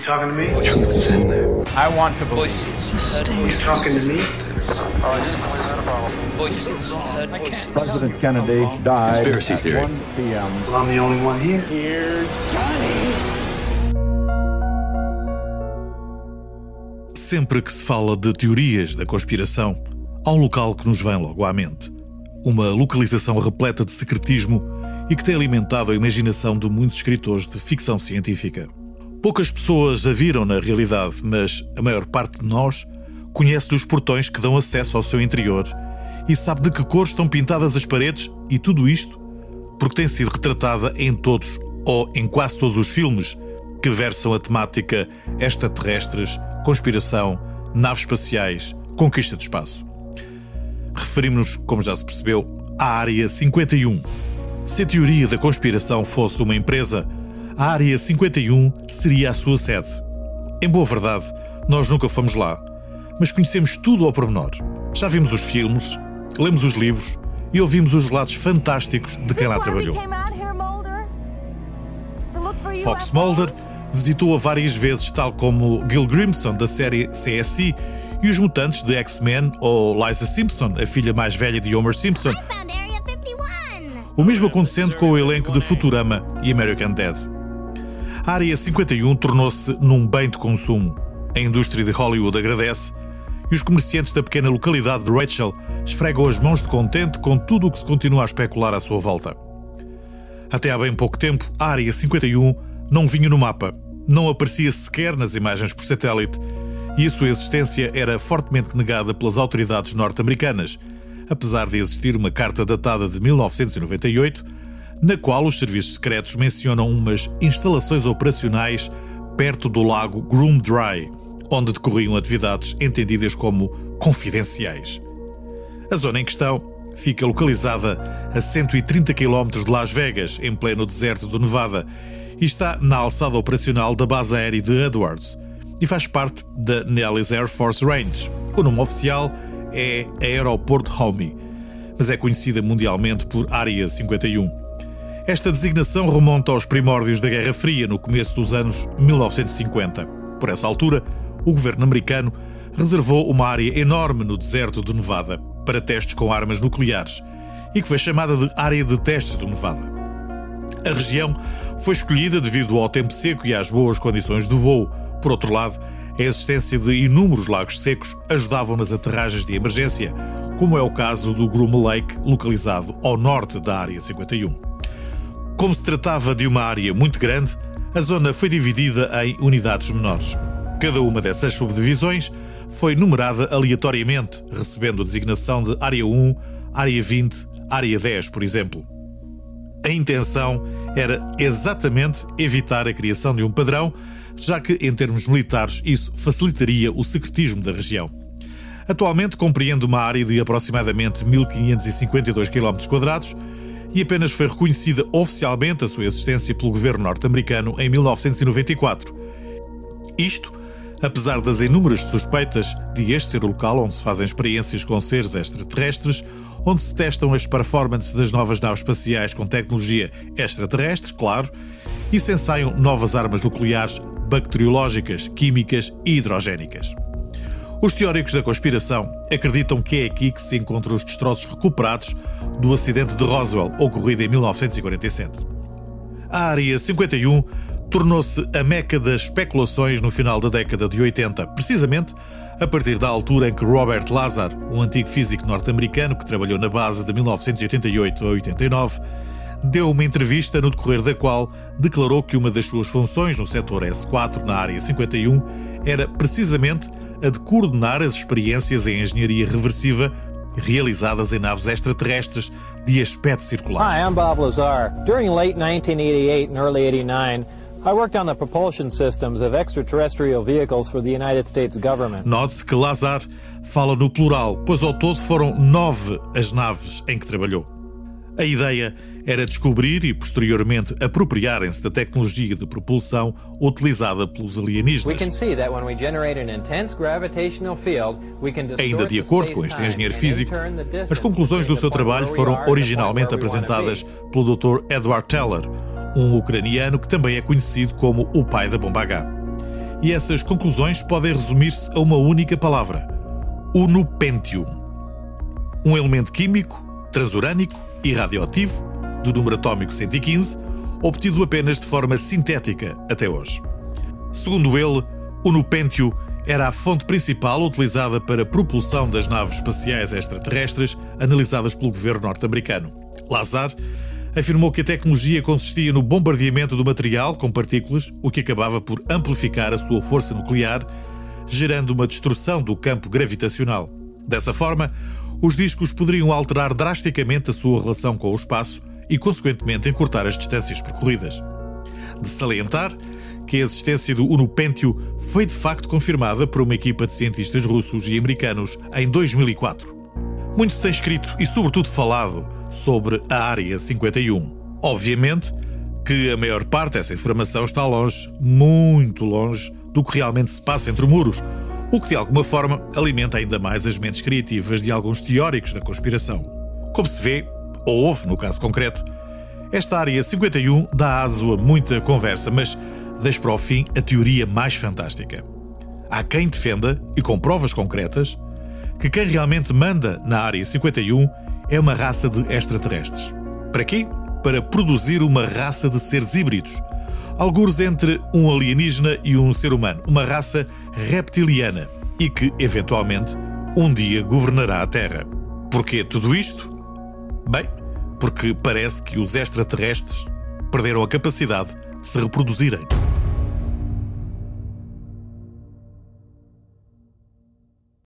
You talking to me? The truth is in there. I want to voices. This is You talking to me? Voices. Heard voices. President Kennedy died Conspiracy at theory. 1 p.m. Well, I'm the only one here. Sempre que se fala de teorias da conspiração, há um local que nos vem logo à mente. Uma localização repleta de secretismo e que tem alimentado a imaginação de muitos escritores de ficção científica. Poucas pessoas a viram na realidade, mas a maior parte de nós conhece dos portões que dão acesso ao seu interior e sabe de que cores estão pintadas as paredes e tudo isto porque tem sido retratada em todos ou em quase todos os filmes que versam a temática extraterrestres, conspiração, naves espaciais, conquista do espaço. Referimos-nos, como já se percebeu, à Área 51. Se a teoria da conspiração fosse uma empresa, a Área 51 seria a sua sede. Em boa verdade, nós nunca fomos lá, mas conhecemos tudo ao pormenor. Já vimos os filmes, lemos os livros e ouvimos os relatos fantásticos de quem lá trabalhou. Fox Mulder visitou-a várias vezes, tal como Gil Grimson, da série CSI, e os mutantes de X-Men ou Liza Simpson, a filha mais velha de Homer Simpson. found Area 51. O mesmo acontecendo com o elenco de Futurama e American Dad. A Área 51 tornou-se num bem de consumo. A indústria de Hollywood agradece e os comerciantes da pequena localidade de Rachel esfregam as mãos de contente com tudo o que se continua a especular à sua volta. Até há bem pouco tempo, a Área 51 não vinha no mapa, não aparecia sequer nas imagens por satélite e a sua existência era fortemente negada pelas autoridades norte-americanas, apesar de existir uma carta datada de 1998, na qual os serviços secretos mencionam umas instalações operacionais perto do lago Groom Dry, onde decorriam atividades entendidas como confidenciais. A zona em questão fica localizada a 130 km de Las Vegas, em pleno deserto do Nevada, e está na alçada operacional da base aérea de Edwards e faz parte da Nellis Air Force Range. O nome oficial é Aeroporto Homey, mas é conhecida mundialmente por Área 51. Esta designação remonta aos primórdios da Guerra Fria, no começo dos anos 1950. Por essa altura, o governo americano reservou uma área enorme no deserto do Nevada para testes com armas nucleares e que foi chamada de Área de Testes do Nevada. A região foi escolhida devido ao tempo seco e às boas condições de voo. Por outro lado, a existência de inúmeros lagos secos ajudavam nas aterragens de emergência, como é o caso do Groom Lake, localizado ao norte da Área 51. Como se tratava de uma área muito grande, a zona foi dividida em unidades menores. Cada uma dessas subdivisões foi numerada aleatoriamente, recebendo a designação de Área 1, Área 20, Área 10, por exemplo. A intenção era exatamente evitar a criação de um padrão, já que, em termos militares, isso facilitaria o secretismo da região. Atualmente compreende uma área de aproximadamente 1552 km e apenas foi reconhecida oficialmente a sua existência pelo governo norte-americano em 1994. Isto, apesar das inúmeras suspeitas de este ser o local onde se fazem experiências com seres extraterrestres, onde se testam as performances das novas naves espaciais com tecnologia extraterrestre, claro, e se ensaiam novas armas nucleares, bacteriológicas, químicas e hidrogénicas. Os teóricos da conspiração acreditam que é aqui que se encontram os destroços recuperados do acidente de Roswell ocorrido em 1947. A Área 51 tornou-se a meca das especulações no final da década de 80, precisamente a partir da altura em que Robert Lazar, um antigo físico norte-americano que trabalhou na base de 1988 a 89, deu uma entrevista no decorrer da qual declarou que uma das suas funções no setor S4 na Área 51 era precisamente a de coordenar as experiências em engenharia reversiva realizadas em naves extraterrestres de aspecto circular. Hi, I'm Bob Lazar. During late 1988 and early 89, I worked on the propulsion systems of extraterrestrial vehicles for the United States government. Note-se que Lazar fala no plural, pois ao todo foram nove as naves em que trabalhou. A ideia era descobrir e posteriormente apropriarem-se da tecnologia de propulsão utilizada pelos alienígenas. Ainda de acordo com este engenheiro físico, as conclusões do seu trabalho foram originalmente apresentadas pelo Dr. Edward Teller, um ucraniano que também é conhecido como o pai da bomba H. e essas conclusões podem resumir-se a uma única palavra: unupentium. Um elemento químico, transurânico e radioativo, do número atómico 115, obtido apenas de forma sintética até hoje. Segundo ele, o nupéntio era a fonte principal utilizada para a propulsão das naves espaciais extraterrestres analisadas pelo governo norte-americano. Lazar afirmou que a tecnologia consistia no bombardeamento do material com partículas, o que acabava por amplificar a sua força nuclear, gerando uma destruição do campo gravitacional. Dessa forma, os discos poderiam alterar drasticamente a sua relação com o espaço e, consequentemente, encurtar as distâncias percorridas. De salientar que a existência do Unupéntio foi de facto confirmada por uma equipa de cientistas russos e americanos em 2004. Muito se tem escrito e, sobretudo, falado sobre a Área 51. Obviamente que a maior parte dessa informação está longe, muito longe, do que realmente se passa entre muros, o que de alguma forma alimenta ainda mais as mentes criativas de alguns teóricos da conspiração. Como se vê, ou ouve no caso concreto, esta área 51 dá aso a muita conversa, mas deixa para o fim a teoria mais fantástica. Há quem defenda, e com provas concretas, que quem realmente manda na área 51 é uma raça de extraterrestres. Para quê? Para produzir uma raça de seres híbridos, alguns entre um alienígena e um ser humano, uma raça reptiliana e que, eventualmente, um dia governará a Terra. Porquê tudo isto? Bem, porque parece que os extraterrestres perderam a capacidade de se reproduzirem.